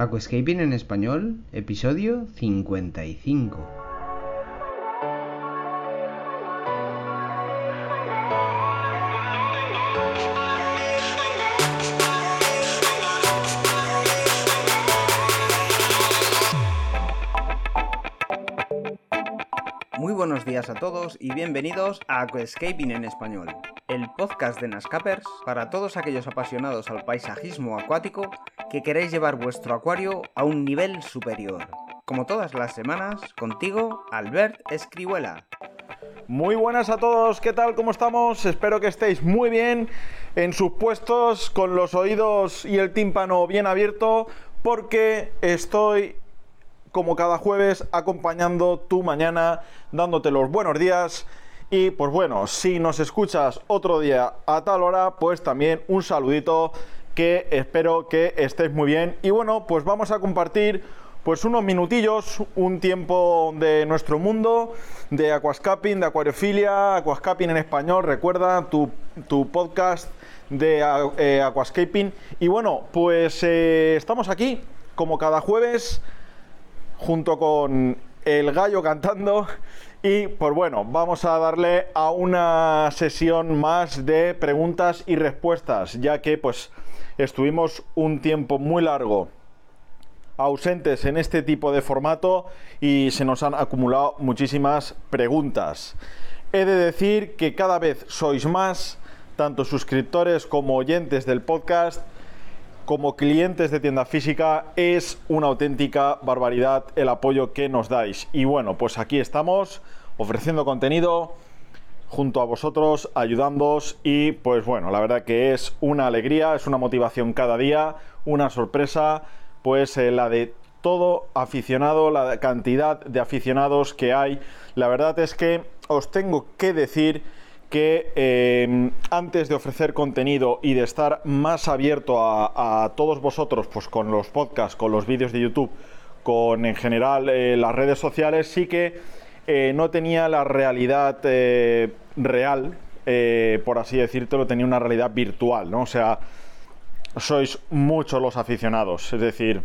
Aquascaping en español, episodio 55. Muy buenos días a todos y bienvenidos a Aquascaping en español, el podcast de Nascapers para todos aquellos apasionados al paisajismo acuático que queréis llevar vuestro acuario a un nivel superior. Como todas las semanas, contigo, Albert Escribuela. Muy buenas a todos, ¿qué tal? ¿Cómo estamos? Espero que estéis muy bien en sus puestos, con los oídos y el tímpano bien abierto, porque estoy como cada jueves acompañando tu mañana, dándote los buenos días. Y pues bueno, si nos escuchas otro día a tal hora, pues también un saludito espero que estés muy bien. Y bueno, pues vamos a compartir pues unos minutillos, un tiempo de nuestro mundo, de aquascaping, de acuariofilia, aquascaping en español, recuerda tu, tu podcast de eh, aquascaping. Y bueno, pues eh, estamos aquí como cada jueves junto con el gallo cantando. Y pues bueno, vamos a darle a una sesión más de preguntas y respuestas, ya que pues estuvimos un tiempo muy largo ausentes en este tipo de formato y se nos han acumulado muchísimas preguntas. He de decir que cada vez sois más, tanto suscriptores como oyentes del podcast, como clientes de tienda física es una auténtica barbaridad el apoyo que nos dais. Y bueno, pues aquí estamos ofreciendo contenido junto a vosotros, ayudándoos y pues bueno, la verdad que es una alegría, es una motivación cada día, una sorpresa, pues eh, la de todo aficionado, la cantidad de aficionados que hay. La verdad es que os tengo que decir que eh, antes de ofrecer contenido y de estar más abierto a, todos vosotros, pues con los podcasts, con los vídeos de YouTube, con en general eh, las redes sociales, sí que eh, no tenía la realidad real, por así decirlo, tenía una realidad virtual, ¿no? O sea, sois muchos los aficionados, es decir,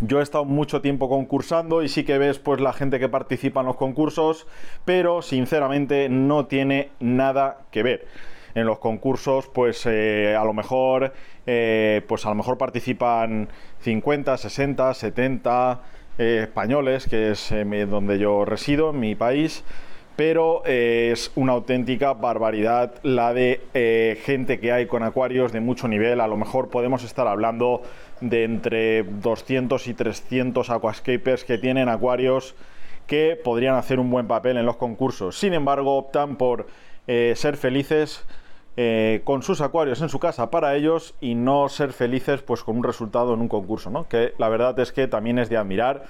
yo he estado mucho tiempo concursando y sí que ves pues la gente que participa en los concursos, pero sinceramente no tiene nada que ver. En los concursos, pues eh, a lo mejor, eh, pues a lo mejor participan 50, 60, 70 españoles, que es eh, donde yo resido, en mi país pero es una auténtica barbaridad la de gente que hay con acuarios de mucho nivel. A lo mejor podemos estar hablando de entre 200 y 300 aquascapers que tienen acuarios que podrían hacer un buen papel en los concursos. Sin embargo, optan por eh, ser felices eh, con sus acuarios en su casa para ellos y no ser felices pues con un resultado en un concurso, ¿no? Que la verdad es que también es de admirar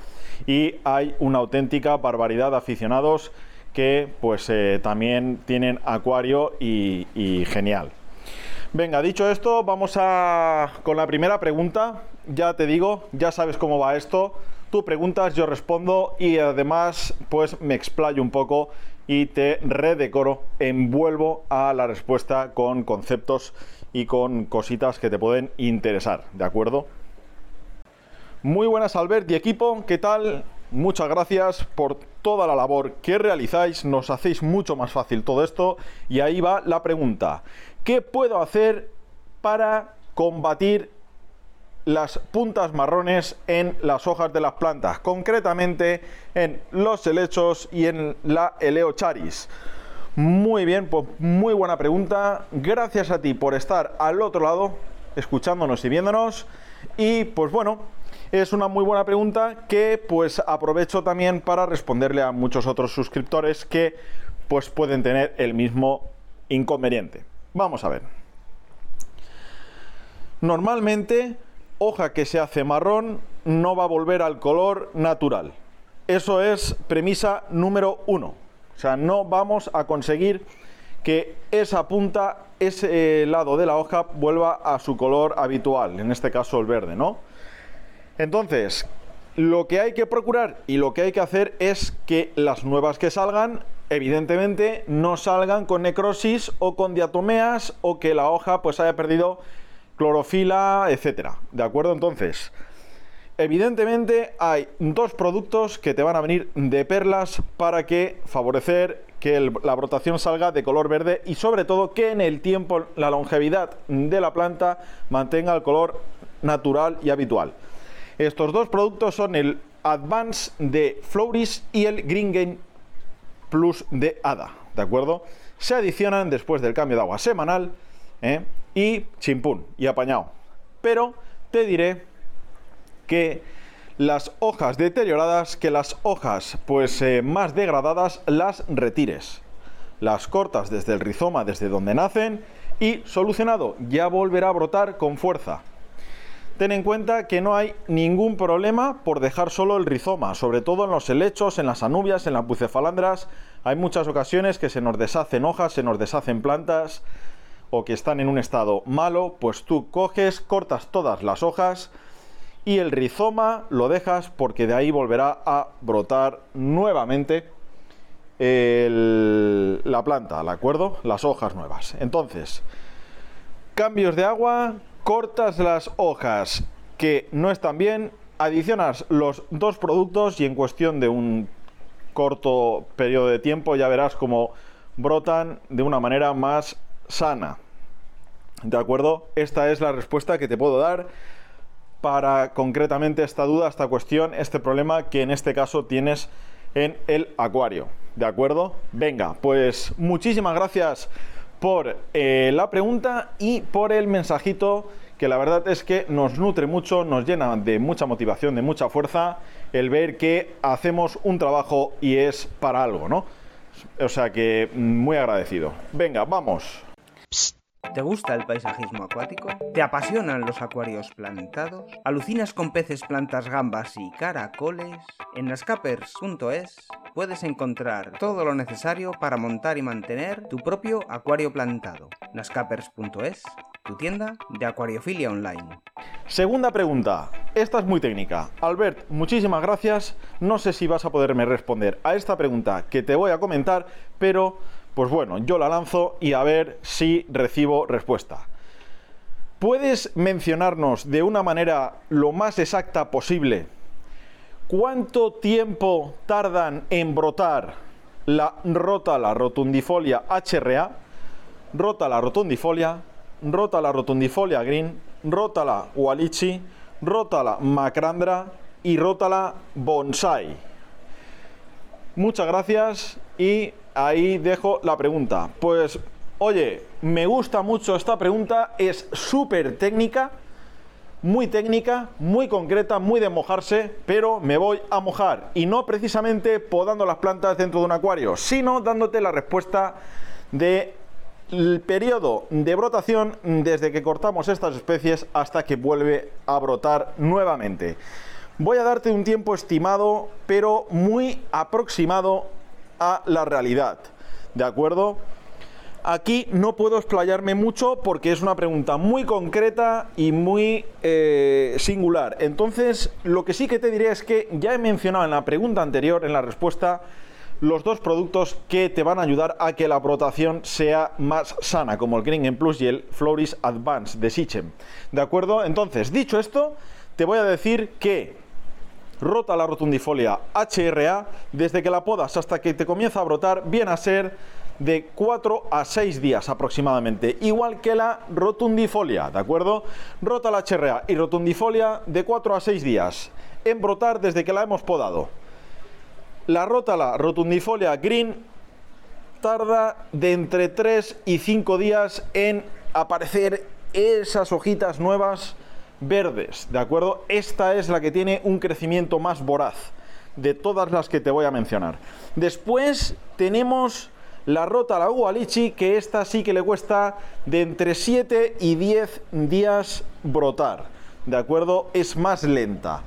y hay una auténtica barbaridad de aficionados que pues eh, también tienen acuario y genial. Venga, dicho esto, vamos a con la primera pregunta. Ya te digo, ya sabes cómo va esto. Tú preguntas, yo respondo y además pues me explayo un poco y te redecoro, envuelvo a la respuesta con conceptos y con cositas que te pueden interesar, ¿de acuerdo? Muy buenas Albert y equipo, ¿qué tal? Muchas gracias por toda la labor que realizáis, nos hacéis mucho más fácil todo esto y ahí va la pregunta. ¿Qué puedo hacer para combatir las puntas marrones en las hojas de las plantas, concretamente en los helechos y en la eleocharis? Muy bien, pues muy buena pregunta. Gracias a ti por estar al otro lado, escuchándonos y viéndonos. Y pues bueno, es una muy buena pregunta que pues aprovecho también para responderle a muchos otros suscriptores que pues pueden tener el mismo inconveniente. Vamos a ver. Normalmente, hoja que se hace marrón no va a volver al color natural. Eso es premisa número uno. O sea, no vamos a conseguir que esa punta, ese lado de la hoja vuelva a su color habitual, en este caso el verde, ¿no? Entonces, lo que hay que procurar y lo que hay que hacer es que las nuevas que salgan evidentemente no salgan con necrosis o con diatomeas o que la hoja pues haya perdido clorofila, etcétera. ¿De acuerdo? Entonces, evidentemente hay dos productos que te van a venir de perlas para que favorecer que la brotación salga de color verde y sobre todo que en el tiempo la longevidad de la planta mantenga el color natural y habitual. Estos dos productos son el Advance de Floris y el Green Game Plus de ADA, ¿de acuerdo? Se adicionan después del cambio de agua semanal ¿eh? Y chimpún y apañado. Pero te diré que las hojas deterioradas, que las hojas pues eh, más degradadas las retires. Las cortas desde el rizoma, desde donde nacen y solucionado, ya volverá a brotar con fuerza. Ten en cuenta que no hay ningún problema por dejar solo el rizoma, sobre todo en los helechos, en las anubias, en las bucefalandras. Hay muchas ocasiones que se nos deshacen hojas, se nos deshacen plantas o que están en un estado malo, pues tú coges, cortas todas las hojas, y el rizoma lo dejas porque de ahí volverá a brotar nuevamente la planta, ¿de acuerdo? Las hojas nuevas. Entonces, cambios de agua, cortas las hojas que no están bien, adicionas los dos productos y en cuestión de un corto periodo de tiempo ya verás cómo brotan de una manera más sana. ¿De acuerdo? Esta es la respuesta que te puedo dar para concretamente esta duda, esta cuestión, este problema que en este caso tienes en el acuario. ¿De acuerdo? Venga, pues muchísimas gracias por eh, la pregunta y por el mensajito que la verdad es que nos nutre mucho, nos llena de mucha motivación, de mucha fuerza el ver que hacemos un trabajo y es para algo, ¿no? O sea que muy agradecido. Venga, vamos. ¿Te gusta el paisajismo acuático? ¿Te apasionan los acuarios plantados? ¿Alucinas con peces, plantas, gambas y caracoles? En nascapers.es puedes encontrar todo lo necesario para montar y mantener tu propio acuario plantado. nascapers.es, tu tienda de acuariofilia online. Segunda pregunta. Esta es muy técnica. Albert, muchísimas gracias. No sé si vas a poderme responder a esta pregunta que te voy a comentar, pero pues bueno, yo la lanzo y a ver si recibo respuesta. ¿Puedes mencionarnos de una manera lo más exacta posible cuánto tiempo tardan en brotar la Rotala rotundifolia HRA, Rotala rotundifolia, Rotala rotundifolia green, Rotala walichi, Rotala macrandra y Rotala bonsai? Muchas gracias y ahí dejo la pregunta. Pues, oye, me gusta mucho esta pregunta, es súper técnica, muy técnica, muy concreta, muy de mojarse, pero me voy a mojar. Y no precisamente podando las plantas dentro de un acuario, sino dándote la respuesta de el periodo de brotación desde que cortamos estas especies hasta que vuelve a brotar nuevamente. Voy a darte un tiempo estimado, pero muy aproximado a la realidad. ¿De acuerdo? Aquí no puedo explayarme mucho porque es una pregunta muy concreta y muy eh, singular. Entonces, lo que sí que te diré es que ya he mencionado en la pregunta anterior, en la respuesta, los dos productos que te van a ayudar a que la brotación sea más sana, como el Green Plus y el Floris Advance de Sichem. ¿De acuerdo? Entonces, dicho esto, te voy a decir que rota la rotundifolia HRA, desde que la podas hasta que te comienza a brotar, viene a ser de 4 a 6 días aproximadamente, igual que la rotundifolia, ¿de acuerdo? Rota la HRA y rotundifolia de 4 a 6 días en brotar desde que la hemos podado. La rota la rotundifolia green tarda de entre 3 y 5 días en aparecer esas hojitas nuevas verdes, ¿de acuerdo? Esta es la que tiene un crecimiento más voraz de todas las que te voy a mencionar. Después tenemos la rota la gualichi, que esta sí que le cuesta de entre 7 y 10 días brotar, ¿de acuerdo? Es más lenta.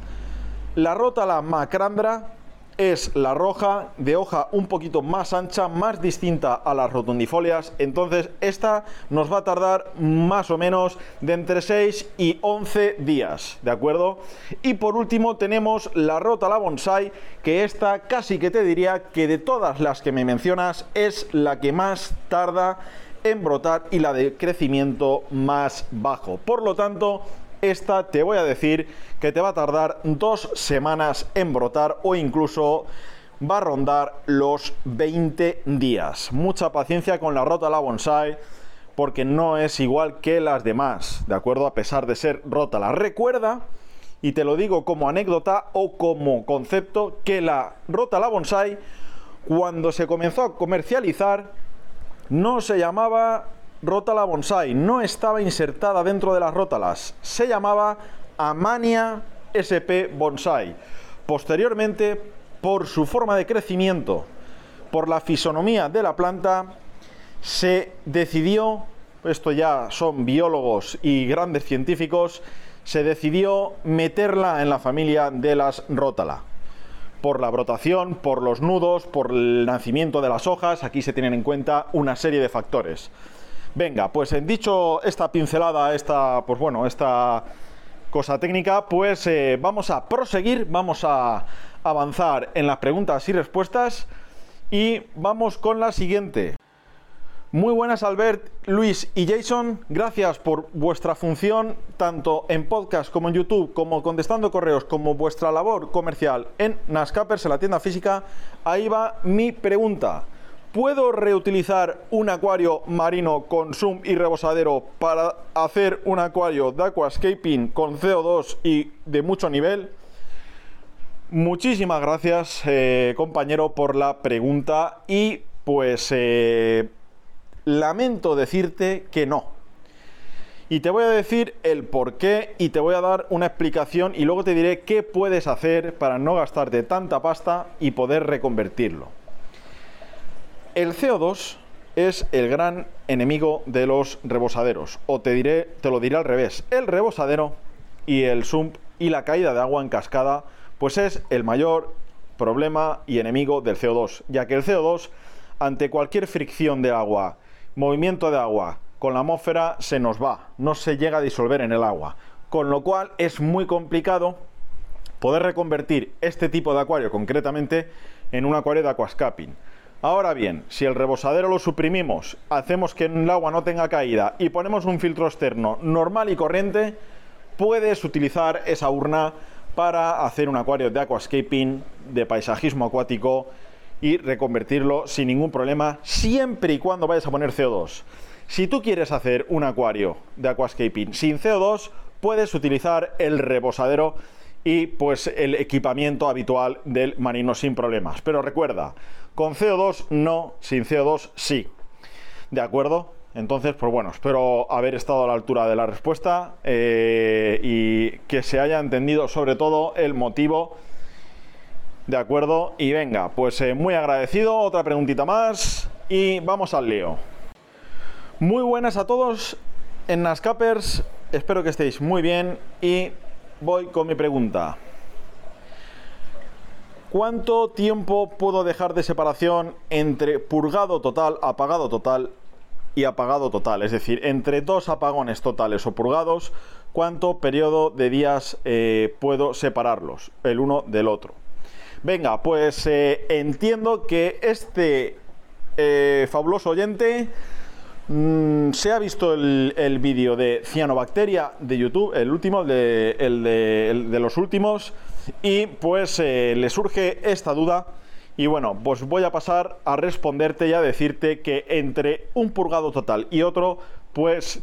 La rota la macrandra es la roja de hoja un poquito más ancha, más distinta a las rotundifolias. Entonces, esta nos va a tardar más o menos de entre 6 y 11 días, ¿de acuerdo? Y por último, tenemos la rota la bonsai, que esta casi que te diría que de todas las que me mencionas es la que más tarda en brotar y la de crecimiento más bajo. Por lo tanto, esta te voy a decir que te va a tardar dos semanas en brotar o incluso va a rondar los 20 días. Mucha paciencia con la rota la bonsai porque no es igual que las demás, ¿de acuerdo? A pesar de ser rota la Recuerda, y te lo digo como anécdota o como concepto, que la rota la bonsai, cuando se comenzó a comercializar, no se llamaba Rótala Bonsai, no estaba insertada dentro de las rótalas, se llamaba Amania SP Bonsai. Posteriormente, por su forma de crecimiento, por la fisonomía de la planta, se decidió, esto ya son biólogos y grandes científicos, se decidió meterla en la familia de las rótala. Por la brotación, por los nudos, por el nacimiento de las hojas, aquí se tienen en cuenta una serie de factores. Venga, pues en dicho esta pincelada, esta, pues bueno, esta cosa técnica, pues eh, vamos a proseguir, vamos a avanzar en las preguntas y respuestas y vamos con la siguiente. Muy buenas Albert, Luis y Jason, gracias por vuestra función tanto en podcast como en YouTube, como contestando correos, como vuestra labor comercial en Nascapers, en la tienda física. Ahí va mi pregunta. ¿Puedo reutilizar un acuario marino con zoom y rebosadero para hacer un acuario de aquascaping con CO2 y de mucho nivel? Muchísimas gracias, eh, compañero, por la pregunta y pues eh, lamento decirte que no. Y te voy a decir el por qué y te voy a dar una explicación y luego te diré qué puedes hacer para no gastarte tanta pasta y poder reconvertirlo. El CO2 es el gran enemigo de los rebosaderos. O te diré, te lo diré al revés. El rebosadero y el sump y la caída de agua en cascada, pues es el mayor problema y enemigo del CO2, ya que el CO2, ante cualquier fricción de agua, movimiento de agua con la atmósfera, se nos va, no se llega a disolver en el agua. Con lo cual es muy complicado poder reconvertir este tipo de acuario concretamente en un acuario de aquascaping. Ahora bien, si el rebosadero lo suprimimos, hacemos que el agua no tenga caída y ponemos un filtro externo normal y corriente, puedes utilizar esa urna para hacer un acuario de aquascaping, de paisajismo acuático y reconvertirlo sin ningún problema, siempre y cuando vayas a poner CO2. Si tú quieres hacer un acuario de aquascaping sin CO2, puedes utilizar el rebosadero y pues el equipamiento habitual del marino sin problemas. Pero recuerda, con CO2 no, sin CO2 sí. ¿De acuerdo? Entonces, pues bueno, espero haber estado a la altura de la respuesta eh, y que se haya entendido sobre todo el motivo. ¿De acuerdo? Y venga, pues eh, muy agradecido. Otra preguntita más y vamos al lío. Muy buenas a todos en Nascapers. Espero que estéis muy bien y voy con mi pregunta. ¿Cuánto tiempo puedo dejar de separación entre purgado total, apagado total y apagado total? Es decir, entre dos apagones totales o purgados, ¿cuánto periodo de días eh, puedo separarlos el uno del otro? Venga, pues eh, entiendo que este eh, fabuloso oyente mm, se ha visto el, vídeo de cianobacteria de YouTube, el último, el de los últimos y pues eh, le surge esta duda y bueno, pues voy a pasar a responderte y a decirte que entre un purgado total y otro, pues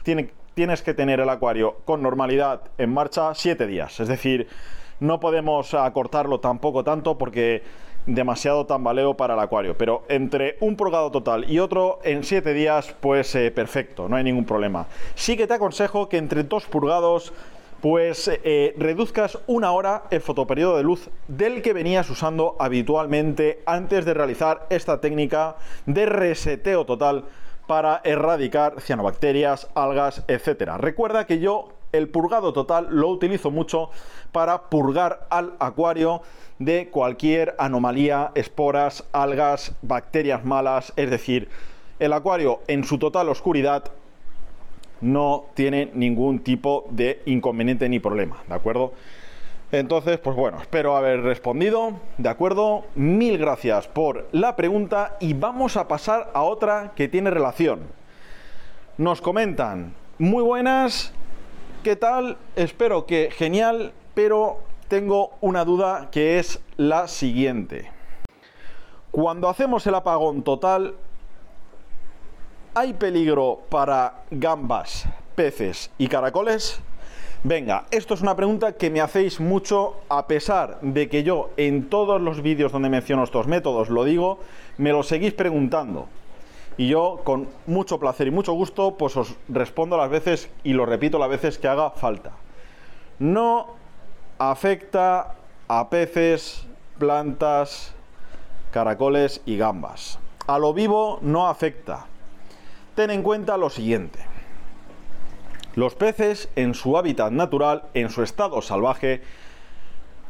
tienes que tener el acuario con normalidad en marcha 7 días. Es decir, no podemos acortarlo tampoco tanto porque demasiado tambaleo para el acuario. Pero entre un purgado total y otro en 7 días, pues eh, perfecto, no hay ningún problema. Sí que te aconsejo que entre dos purgados pues eh, reduzcas una hora el fotoperiodo de luz del que venías usando habitualmente antes de realizar esta técnica de reseteo total para erradicar cianobacterias, algas, etc. Recuerda que yo el purgado total lo utilizo mucho para purgar al acuario de cualquier anomalía, esporas, algas, bacterias malas, es decir, el acuario en su total oscuridad no tiene ningún tipo de inconveniente ni problema, ¿de acuerdo? Entonces, pues bueno, espero haber respondido, ¿de acuerdo? Mil gracias por la pregunta y vamos a pasar a otra que tiene relación. Nos comentan, muy buenas, ¿qué tal? Espero que genial, pero tengo una duda que es la siguiente. Cuando hacemos el apagón total, ¿hay peligro para gambas, peces y caracoles? Venga, esto es una pregunta que me hacéis mucho a pesar de que yo en todos los vídeos donde menciono estos métodos lo digo, me lo seguís preguntando. Y yo con mucho placer y mucho gusto pues os respondo las veces y lo repito las veces que haga falta. No afecta a peces, plantas, caracoles y gambas. A lo vivo no afecta. Ten en cuenta lo siguiente. Los peces en su hábitat natural, en su estado salvaje,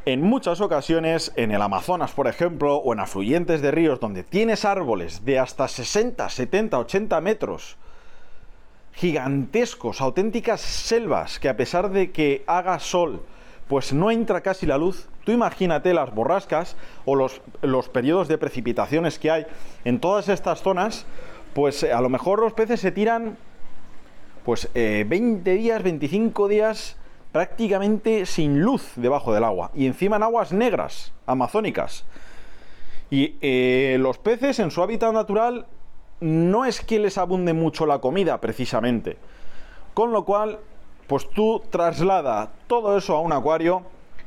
en muchas ocasiones, en el Amazonas, por ejemplo, o en afluentes de ríos donde tienes árboles de hasta 60, 70, 80 metros, gigantescos, auténticas selvas, que a pesar de que haga sol, pues no entra casi la luz, tú imagínate las borrascas o los, los periodos de precipitaciones que hay en todas estas zonas, pues eh, a lo mejor los peces se tiran pues 20 eh, días, 25 días prácticamente sin luz debajo del agua y encima en aguas negras, amazónicas. Y eh, los peces en su hábitat natural no es que les abunde mucho la comida precisamente. Con lo cual, pues tú traslada todo eso a un acuario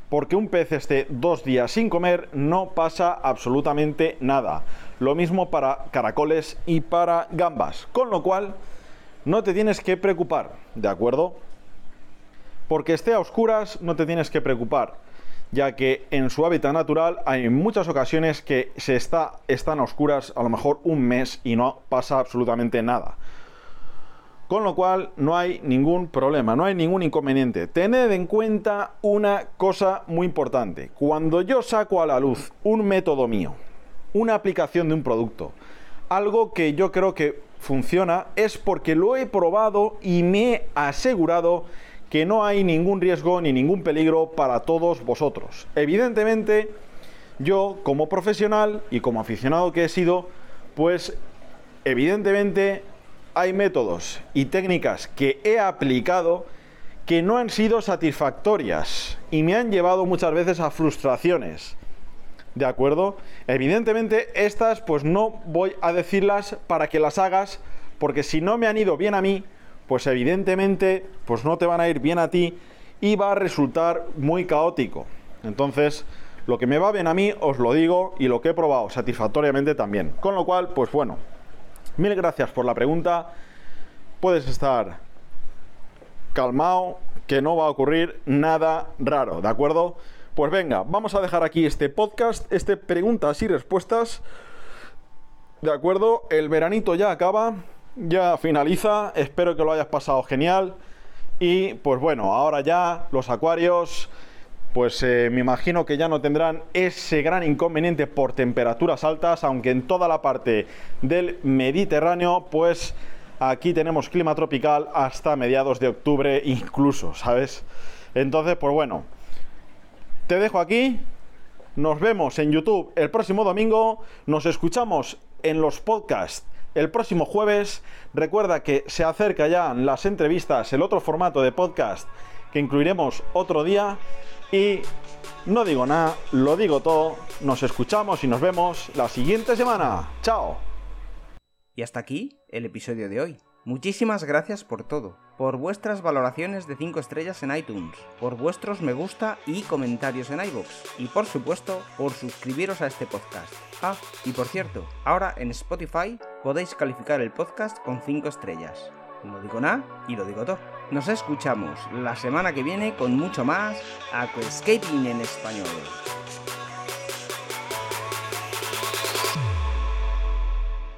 porque un pez esté dos días sin comer no pasa absolutamente nada. Lo mismo para caracoles y para gambas. Con lo cual, no te tienes que preocupar, ¿de acuerdo? Porque esté a oscuras no te tienes que preocupar, ya que en su hábitat natural hay muchas ocasiones que se está, están a oscuras a lo mejor un mes y no pasa absolutamente nada. Con lo cual no hay ningún problema, no hay ningún inconveniente. Tened en cuenta una cosa muy importante. Cuando yo saco a la luz un método mío, una aplicación de un producto, algo que yo creo que funciona es porque lo he probado y me he asegurado que no hay ningún riesgo ni ningún peligro para todos vosotros. Evidentemente, yo como profesional y como aficionado que he sido, pues evidentemente hay métodos y técnicas que he aplicado que no han sido satisfactorias y me han llevado muchas veces a frustraciones. ¿De acuerdo? Evidentemente estas pues no voy a decirlas para que las hagas porque si no me han ido bien a mí, pues evidentemente pues no te van a ir bien a ti y va a resultar muy caótico. Entonces, lo que me va bien a mí os lo digo y lo que he probado satisfactoriamente también. Con lo cual, pues bueno, Mil gracias por la pregunta. Puedes estar calmado, que no va a ocurrir nada raro, ¿de acuerdo? Pues venga, vamos a dejar aquí este podcast, este preguntas y respuestas. ¿De acuerdo? El veranito ya acaba, ya finaliza, espero que lo hayas pasado genial. Y pues bueno, ahora ya los acuarios pues eh, me imagino que ya no tendrán ese gran inconveniente por temperaturas altas, aunque en toda la parte del Mediterráneo, pues aquí tenemos clima tropical hasta mediados de octubre incluso, ¿sabes? Entonces, pues bueno, te dejo aquí, nos vemos en YouTube el próximo domingo, nos escuchamos en los podcasts el próximo jueves. Recuerda que se acerca ya las entrevistas, el otro formato de podcast que incluiremos otro día. Y no digo nada, lo digo todo. Nos escuchamos y nos vemos la siguiente semana. ¡Chao! Y hasta aquí el episodio de hoy. Muchísimas gracias por todo, por vuestras valoraciones de 5 estrellas en iTunes, por vuestros me gusta y comentarios en iVoox, y por supuesto por suscribiros a este podcast. Ah, y por cierto, ahora en Spotify podéis calificar el podcast con 5 estrellas. No digo nada y lo digo todo. Nos escuchamos la semana que viene con mucho más Aquascaping en español.